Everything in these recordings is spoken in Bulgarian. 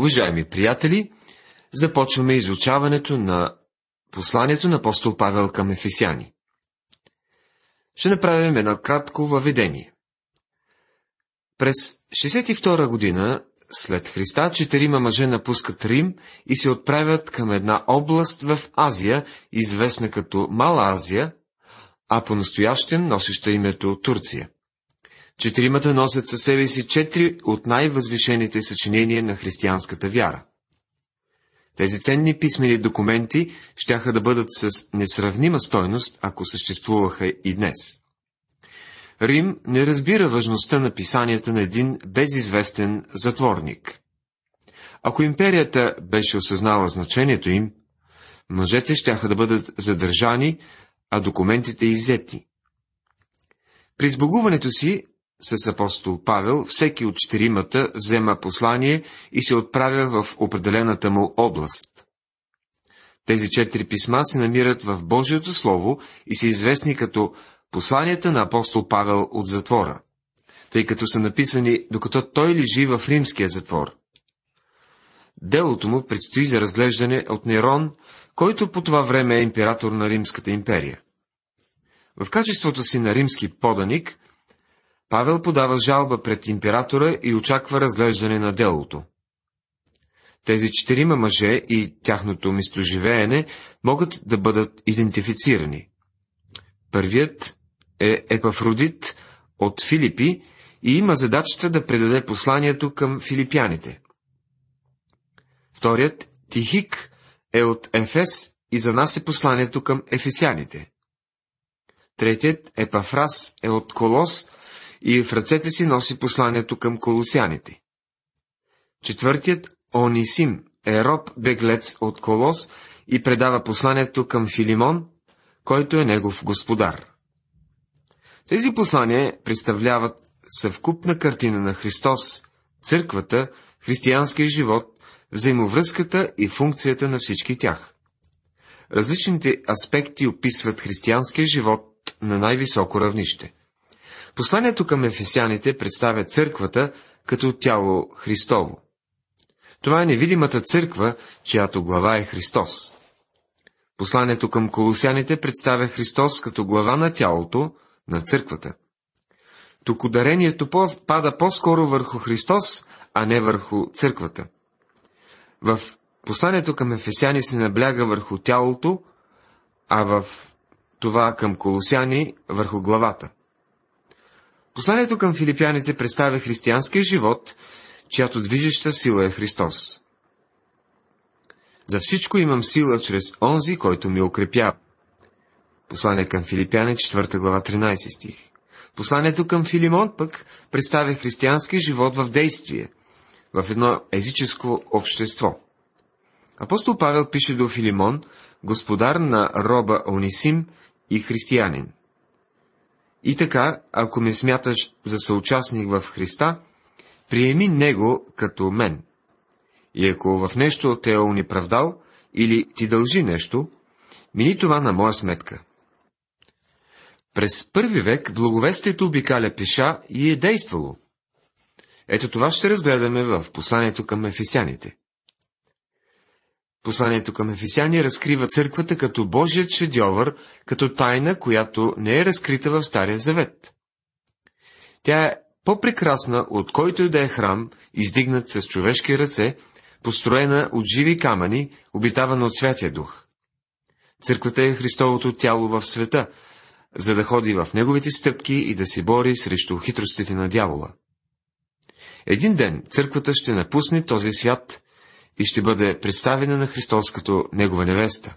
Уважаеми приятели, започваме изучаването на посланието на апостол Павел към Ефесяни. Ще направим едно кратко въведение. През 62 година след Христа четирима мъже напускат Рим и се отправят към една област в Азия, известна като Мала Азия, а по-настоящем носеща името Турция. Четиримата носят със себе си четири от най-възвишените съчинения на християнската вяра. Тези ценни писмени документи щяха да бъдат с несравнима стойност, ако съществуваха и днес. Рим не разбира важността на писанията на един безизвестен затворник. Ако империята беше осъзнала значението им, мъжете щяха да бъдат задържани, а документите иззети. При сбогуването си с апостол Павел, всеки от четиримата взема послание и се отправя в определената му област. Тези четири писма се намират в Божието Слово и са известни като посланията на апостол Павел от затвора, тъй като са написани докато той лежи в римския затвор. Делото му предстои за разглеждане от Нерон, който по това време е император на Римската империя. В качеството си на римски поданик, Павел подава жалба пред императора и очаква разглеждане на делото. Тези четирима мъже и тяхното местоживеене могат да бъдат идентифицирани. Първият е Епафродит от Филипи и има задачата да предаде посланието към филипяните. Вторият, Тихик, е от Ефес и занася посланието към ефесяните. Третият, Епафрас, е от Колос и в ръцете си носи посланието към колосяните. Четвъртият, Онисим, е роб беглец от Колос и предава посланието към Филимон, който е негов господар. Тези послания представляват съвкупна картина на Христос, църквата, християнския живот, взаимовръзката и функцията на всички тях. Различните аспекти описват християнския живот на най-високо равнище. Посланието към ефесяните представя църквата като тяло Христово. Това е невидимата църква, чиято глава е Христос. Посланието към колосяните представя Христос като глава на тялото, на църквата. Тук ударението пада по-скоро върху Христос, а не върху църквата. В посланието към Ефесяни се набляга върху тялото, а в това към Колосяни върху главата. Посланието към филипяните представя християнския живот, чиято движеща сила е Христос. За всичко имам сила чрез онзи, който ми укрепява. Послание към Филипяни, 4 глава, 13 стих. Посланието към Филимон пък представя християнски живот в действие, в едно езическо общество. Апостол Павел пише до Филимон, господар на роба Онисим и християнин. И така, ако ме смяташ за съучастник в Христа, приеми него като мен. И ако в нещо те е унеправдал или ти дължи нещо, мини това на моя сметка. През първи век благовестието обикаля пеша и е действало. Ето това ще разгледаме в посланието към ефесяните. Посланието към Ефесяни разкрива църквата като Божият шедьовър, като тайна, която не е разкрита в Стария Завет. Тя е по-прекрасна от който и да е храм, издигнат с човешки ръце, построена от живи камъни, обитавана от Святия Дух. Църквата е Христовото тяло в света, за да ходи в неговите стъпки и да се бори срещу хитростите на дявола. Един ден църквата ще напусне този свят и ще бъде представена на Христос като Негова невеста.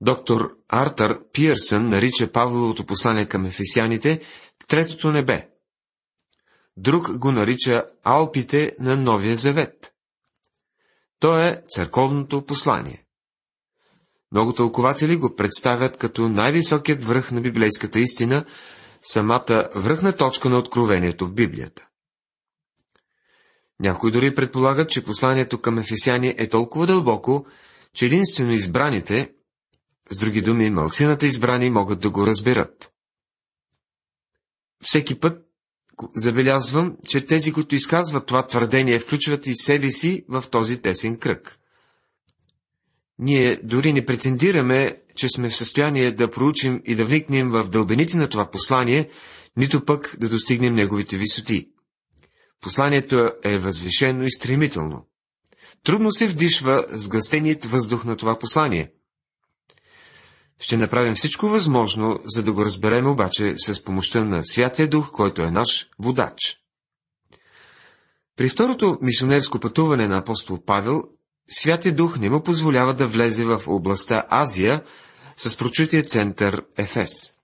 Доктор Артър Пиърсън нарича Павловото послание към ефесяните Третото небе. Друг го нарича Алпите на Новия Завет. То е църковното послание. Много тълкователи го представят като най-високият връх на библейската истина, самата връхна точка на откровението в Библията. Някои дори предполагат, че посланието към Ефесяни е толкова дълбоко, че единствено избраните, с други думи, малцината избрани могат да го разберат. Всеки път, забелязвам, че тези, които изказват това твърдение, включват и себе си в този тесен кръг. Ние дори не претендираме, че сме в състояние да проучим и да вникнем в дълбените на това послание, нито пък да достигнем неговите висоти. Посланието е възвишено и стремително. Трудно се вдишва с гъстеният въздух на това послание. Ще направим всичко възможно, за да го разберем обаче с помощта на Святия Дух, който е наш водач. При второто мисионерско пътуване на апостол Павел, Святия Дух не му позволява да влезе в областта Азия с прочутия център Ефес.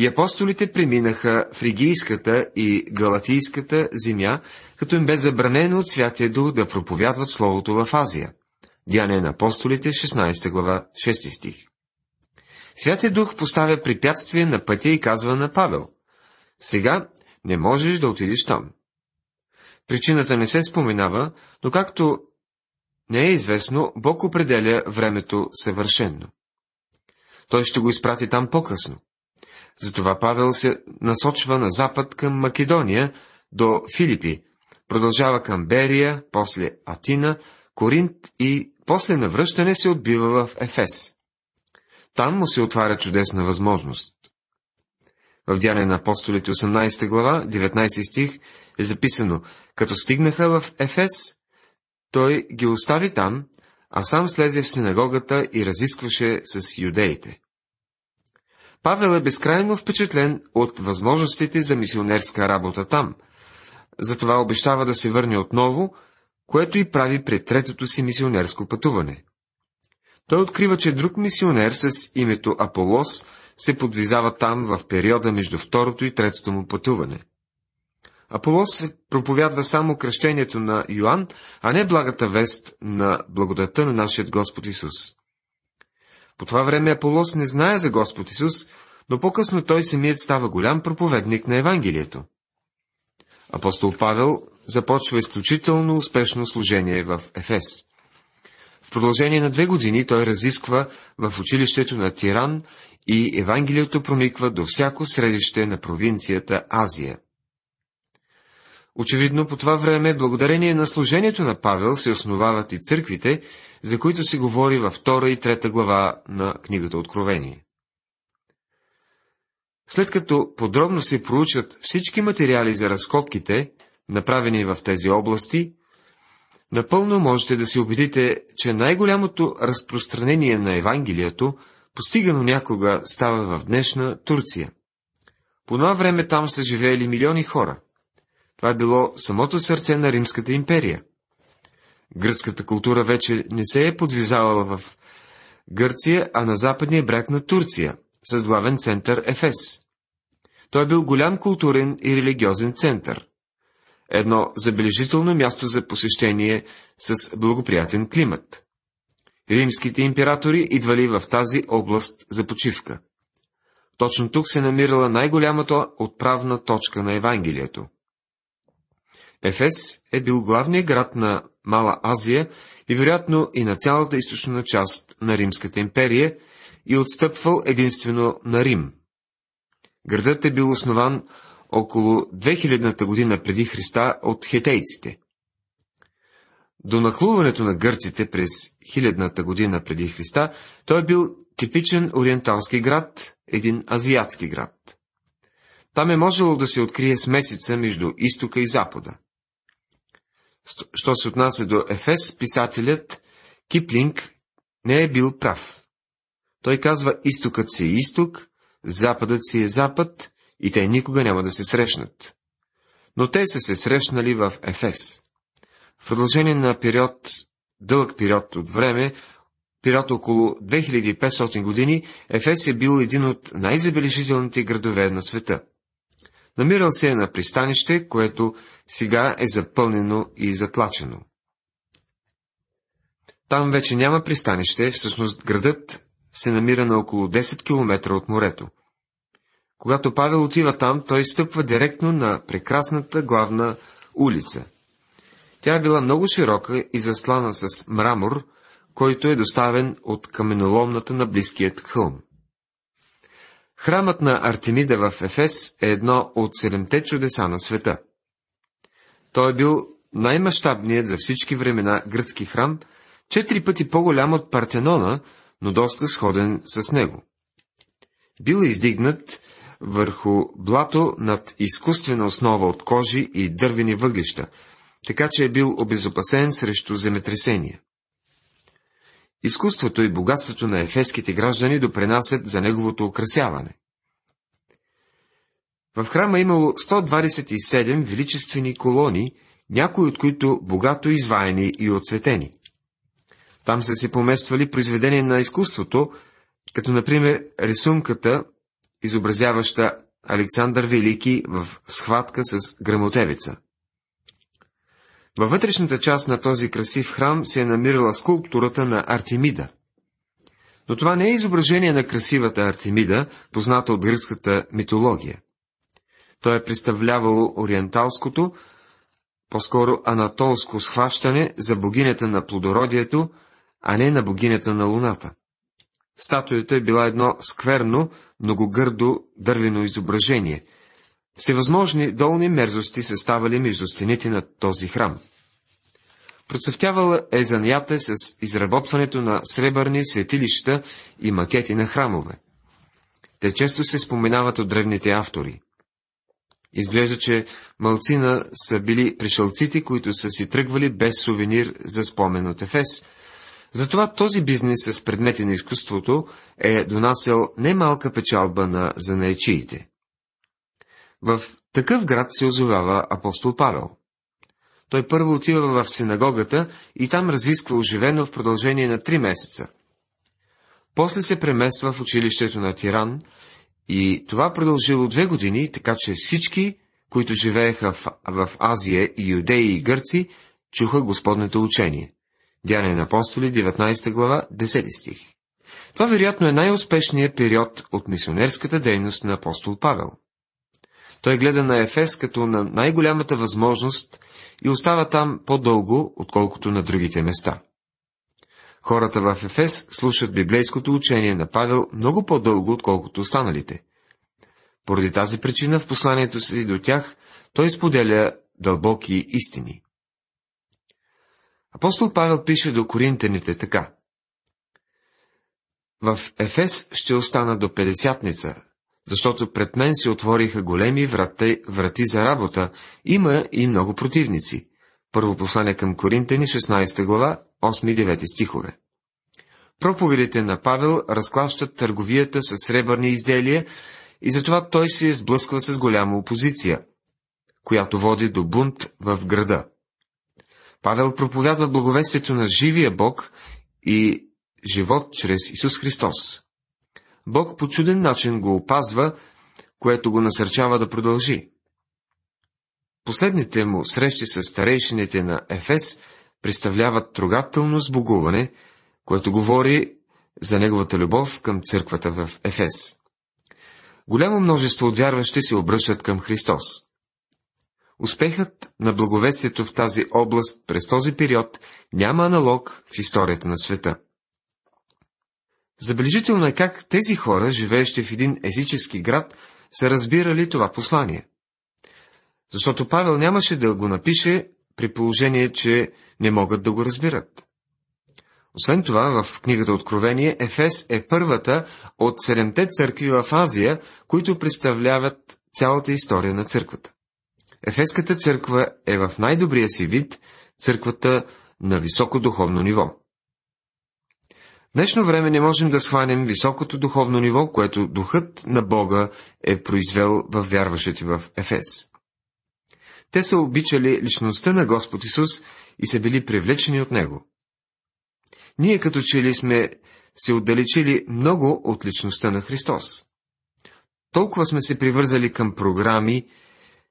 И апостолите преминаха фригийската и галатийската земя, като им бе забранено от Святия Дух да проповядват Словото в Азия. Дяне на апостолите, 16 глава, 6 стих. Святия Дух поставя препятствие на пътя и казва на Павел. Сега не можеш да отидеш там. Причината не се споменава, но както не е известно, Бог определя времето съвършенно. Той ще го изпрати там по-късно. Затова Павел се насочва на запад към Македония до Филипи, продължава към Берия, после Атина, Коринт и после навръщане се отбива в Ефес. Там му се отваря чудесна възможност. В Дяне на апостолите 18 глава, 19 стих е записано, като стигнаха в Ефес, той ги остави там, а сам слезе в синагогата и разискваше с юдеите. Павел е безкрайно впечатлен от възможностите за мисионерска работа там. Затова обещава да се върне отново, което и прави пред третото си мисионерско пътуване. Той открива, че друг мисионер с името Аполос се подвизава там в периода между второто и третото му пътуване. Аполос проповядва само кръщението на Йоанн, а не благата вест на благодата на нашия Господ Исус. По това време Аполос не знае за Господ Исус, но по-късно той самият става голям проповедник на Евангелието. Апостол Павел започва изключително успешно служение в Ефес. В продължение на две години той разисква в училището на Тиран и Евангелието прониква до всяко средище на провинцията Азия. Очевидно по това време, благодарение на служението на Павел, се основават и църквите, за които се говори във втора и трета глава на книгата Откровение. След като подробно се проучат всички материали за разкопките, направени в тези области, напълно можете да се убедите, че най-голямото разпространение на Евангелието, постигано някога, става в днешна Турция. По това време там са живеели милиони хора. Това е било самото сърце на Римската империя. Гръцката култура вече не се е подвизавала в Гърция, а на западния бряг на Турция, с главен център Ефес. Той е бил голям културен и религиозен център. Едно забележително място за посещение с благоприятен климат. Римските императори идвали в тази област за почивка. Точно тук се намирала най-голямата отправна точка на Евангелието. Ефес е бил главният град на Мала Азия и вероятно и на цялата източна част на Римската империя и отстъпвал единствено на Рим. Градът е бил основан около 2000-та година преди Христа от хетейците. До нахлуването на гърците през хилядната година преди Христа, той е бил типичен ориенталски град, един азиатски град. Там е можело да се открие смесица между изтока и запада. Що се отнася до Ефес, писателят Киплинг не е бил прав. Той казва, изтокът си е изток, западът си е запад и те никога няма да се срещнат. Но те са се срещнали в Ефес. В продължение на период, дълъг период от време, период около 2500 години, Ефес е бил един от най-забележителните градове на света – Намирал се е на пристанище, което сега е запълнено и затлачено. Там вече няма пристанище, всъщност градът се намира на около 10 км от морето. Когато Павел отива там, той стъпва директно на прекрасната главна улица. Тя е била много широка и заслана с мрамор, който е доставен от каменоломната на близкият хълм. Храмът на Артемида в Ефес е едно от седемте чудеса на света. Той е бил най-мащабният за всички времена гръцки храм, четири пъти по-голям от Партенона, но доста сходен с него. Бил е издигнат върху блато над изкуствена основа от кожи и дървени въглища, така че е бил обезопасен срещу земетресения. Изкуството и богатството на ефеските граждани допренасят за неговото украсяване. В храма е имало 127 величествени колони, някои от които богато изваяни и оцветени. Там са се помествали произведения на изкуството, като например рисунката, изобразяваща Александър Велики в схватка с грамотевица. Във вътрешната част на този красив храм се е намирала скулптурата на Артемида. Но това не е изображение на красивата Артемида, позната от гръцката митология. То е представлявало ориенталското, по-скоро анатолско схващане за богинята на плодородието, а не на богинята на луната. Статуята е била едно скверно, многогърдо дървено изображение. Всевъзможни долни мерзости се ставали между стените на този храм. Процъфтявала е занята с изработването на сребърни светилища и макети на храмове. Те често се споменават от древните автори. Изглежда, че малцина са били пришълците, които са си тръгвали без сувенир за спомен от Ефес. Затова този бизнес с предмети на изкуството е донасял немалка печалба на занаечиите. В такъв град се озовава апостол Павел. Той първо отива в синагогата и там разисква оживено в продължение на три месеца. После се премества в училището на Тиран и това продължило две години, така че всички, които живееха в, в Азия и юдеи и гърци, чуха Господнето учение. Дяне на апостоли, 19 глава, 10 стих. Това вероятно е най-успешният период от мисионерската дейност на апостол Павел. Той гледа на Ефес като на най-голямата възможност и остава там по-дълго, отколкото на другите места. Хората в Ефес слушат библейското учение на Павел много по-дълго, отколкото останалите. Поради тази причина в посланието си до тях той споделя дълбоки истини. Апостол Павел пише до коринтените така. В Ефес ще остана до Педесятница, защото пред мен се отвориха големи врати, врати за работа, има и много противници. Първо послание към Коринтени, 16 глава, 8-9 стихове. Проповедите на Павел разклащат търговията с сребърни изделия и затова той се сблъсква с голяма опозиция, която води до бунт в града. Павел проповядва благовестието на живия Бог и живот чрез Исус Христос. Бог по чуден начин го опазва, което го насърчава да продължи. Последните му срещи с старейшините на Ефес представляват трогателно сбогуване, което говори за неговата любов към църквата в Ефес. Голямо множество от вярващи се обръщат към Христос. Успехът на благовестието в тази област през този период няма аналог в историята на света. Забележително е как тези хора, живеещи в един езически град, са разбирали това послание. Защото Павел нямаше да го напише при положение, че не могат да го разбират. Освен това, в книгата Откровение, Ефес е първата от седемте църкви в Азия, които представляват цялата история на църквата. Ефеската църква е в най-добрия си вид църквата на високо духовно ниво. Днешно време не можем да схванем високото духовно ниво, което духът на Бога е произвел в вярващите в Ефес. Те са обичали личността на Господ Исус и са били привлечени от Него. Ние като че ли сме се отдалечили много от личността на Христос. Толкова сме се привързали към програми,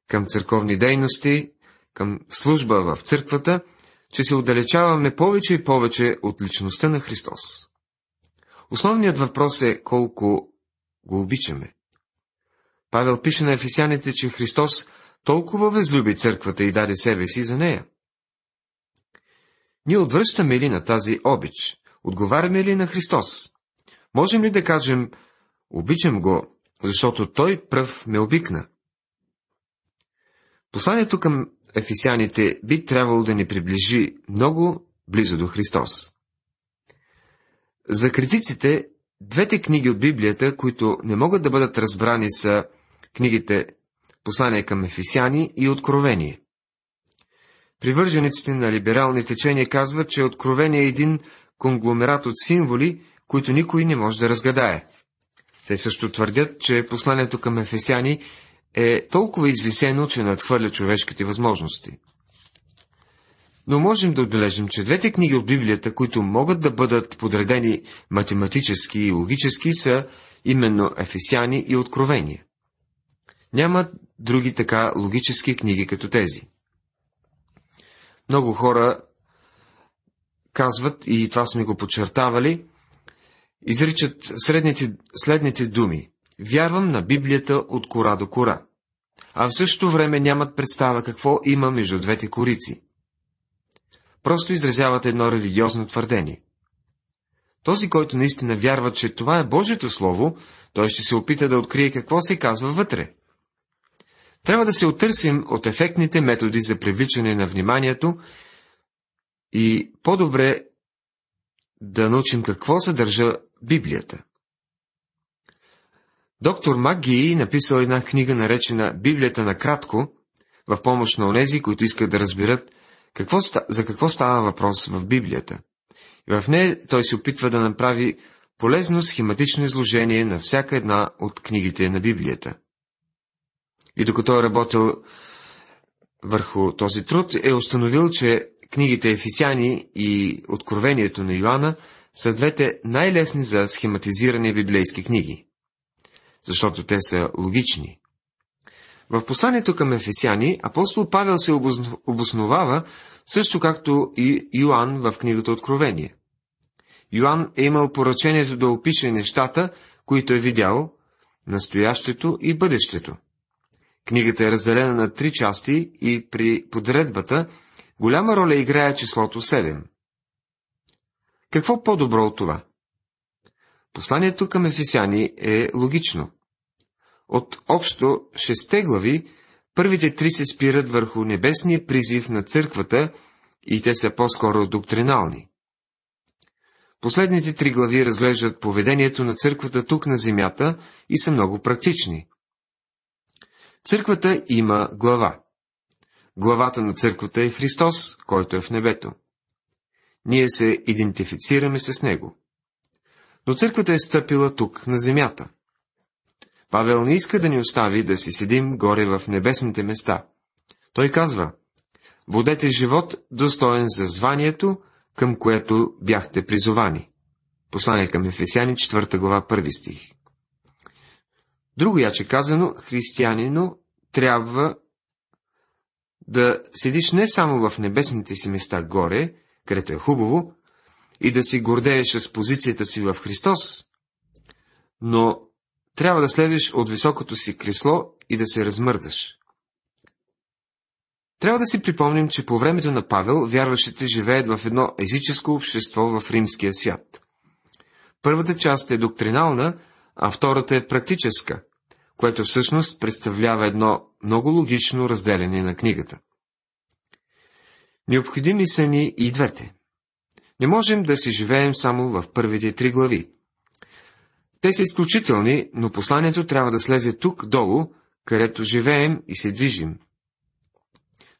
към църковни дейности, към служба в църквата, че се отдалечаваме повече и повече от личността на Христос. Основният въпрос е колко го обичаме. Павел пише на ефесяните, че Христос толкова възлюби църквата и даде себе си за нея. Ние отвръщаме ли на тази обич? Отговаряме ли на Христос? Можем ли да кажем, обичам го, защото той пръв ме обикна. Посланието към ефисяните би трябвало да ни приближи много близо до Христос. За критиците, двете книги от Библията, които не могат да бъдат разбрани са книгите Послание към Ефисяни и Откровение. Привържениците на либерални течения казват, че Откровение е един конгломерат от символи, които никой не може да разгадае. Те също твърдят, че посланието към Ефесяни е толкова извисено, че надхвърля човешките възможности. Но можем да отбележим, че двете книги от Библията, които могат да бъдат подредени математически и логически, са именно Ефесяни и Откровения. Няма други така логически книги като тези. Много хора казват, и това сме го подчертавали, изричат средните, следните думи. Вярвам на Библията от кора до кора. А в същото време нямат представа какво има между двете корици. Просто изразяват едно религиозно твърдение. Този, който наистина вярва, че това е Божието Слово, той ще се опита да открие какво се казва вътре. Трябва да се отърсим от ефектните методи за привличане на вниманието и по-добре да научим какво съдържа Библията. Доктор Маги написал една книга, наречена Библията на кратко, в помощ на онези, които искат да разберат какво, за какво става въпрос в Библията. И в нея той се опитва да направи полезно схематично изложение на всяка една от книгите на Библията. И докато е работил върху този труд, е установил, че книгите Ефисяни и Откровението на Йоанна са двете най-лесни за схематизиране библейски книги, защото те са логични. В посланието към Ефесяни апостол Павел се обосновава също както и Йоанн в книгата Откровение. Йоанн е имал поръчението да опише нещата, които е видял, настоящето и бъдещето. Книгата е разделена на три части и при подредбата голяма роля играе числото 7. Какво по-добро от това? Посланието към Ефесяни е логично. От общо шесте глави, първите три се спират върху небесния призив на църквата и те са по-скоро доктринални. Последните три глави разглеждат поведението на църквата тук на земята и са много практични. Църквата има глава. Главата на църквата е Христос, който е в небето. Ние се идентифицираме с Него. Но църквата е стъпила тук, на земята. Павел не иска да ни остави да си седим горе в небесните места. Той казва, водете живот, достоен за званието, към което бяхте призовани. Послание към Ефесяни, 4 глава, 1 стих. Друго яче казано, християнино трябва да седиш не само в небесните си места горе, където е хубаво, и да си гордееш с позицията си в Христос, но трябва да следиш от високото си кресло и да се размърдаш. Трябва да си припомним, че по времето на Павел вярващите живеят в едно езическо общество в римския свят. Първата част е доктринална, а втората е практическа, което всъщност представлява едно много логично разделение на книгата. Необходими са ни и двете. Не можем да си живеем само в първите три глави. Те са изключителни, но посланието трябва да слезе тук долу, където живеем и се движим.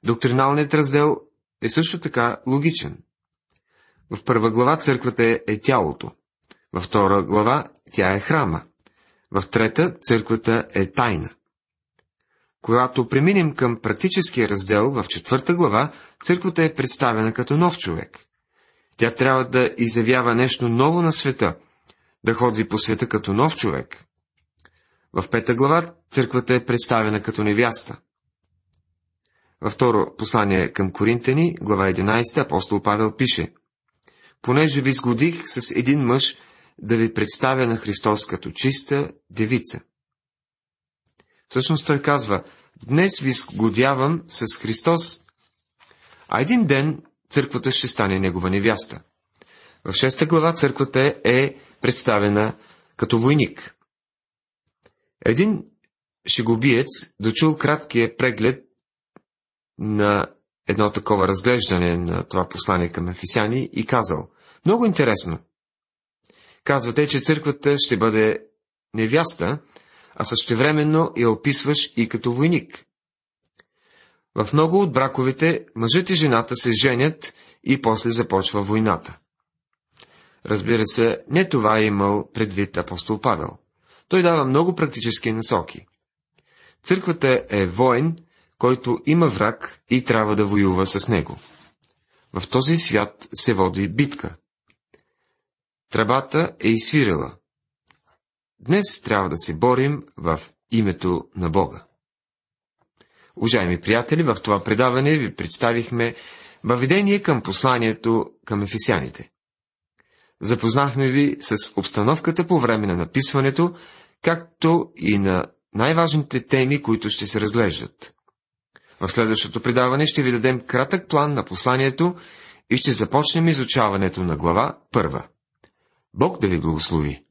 Доктриналният раздел е също така логичен. В първа глава църквата е тялото. Във втора глава тя е храма. В трета църквата е тайна. Когато преминем към практическия раздел в четвърта глава, църквата е представена като нов човек. Тя трябва да изявява нещо ново на света, да ходи по света като нов човек. В пета глава църквата е представена като невяста. Във второ послание към Коринтени, глава 11, апостол Павел пише Понеже ви сгодих с един мъж да ви представя на Христос като чиста девица. Всъщност той казва, днес ви сгодявам с Христос, а един ден църквата ще стане негова невяста. В шеста глава църквата е представена като войник. Един шегобиец дочул краткия преглед на едно такова разглеждане на това послание към Ефесяни и казал, много интересно. Казвате, че църквата ще бъде невяста, а същевременно я описваш и като войник. В много от браковете мъжът и жената се женят и после започва войната. Разбира се, не това е имал предвид апостол Павел. Той дава много практически насоки. Църквата е воен, който има враг и трябва да воюва с него. В този свят се води битка. Трабата е изсвирила. Днес трябва да се борим в името на Бога. Уважаеми приятели, в това предаване ви представихме въведение към посланието към ефесяните. Запознахме ви с обстановката по време на написването, както и на най-важните теми, които ще се разглеждат. В следващото предаване ще ви дадем кратък план на посланието и ще започнем изучаването на глава първа. Бог да ви благослови!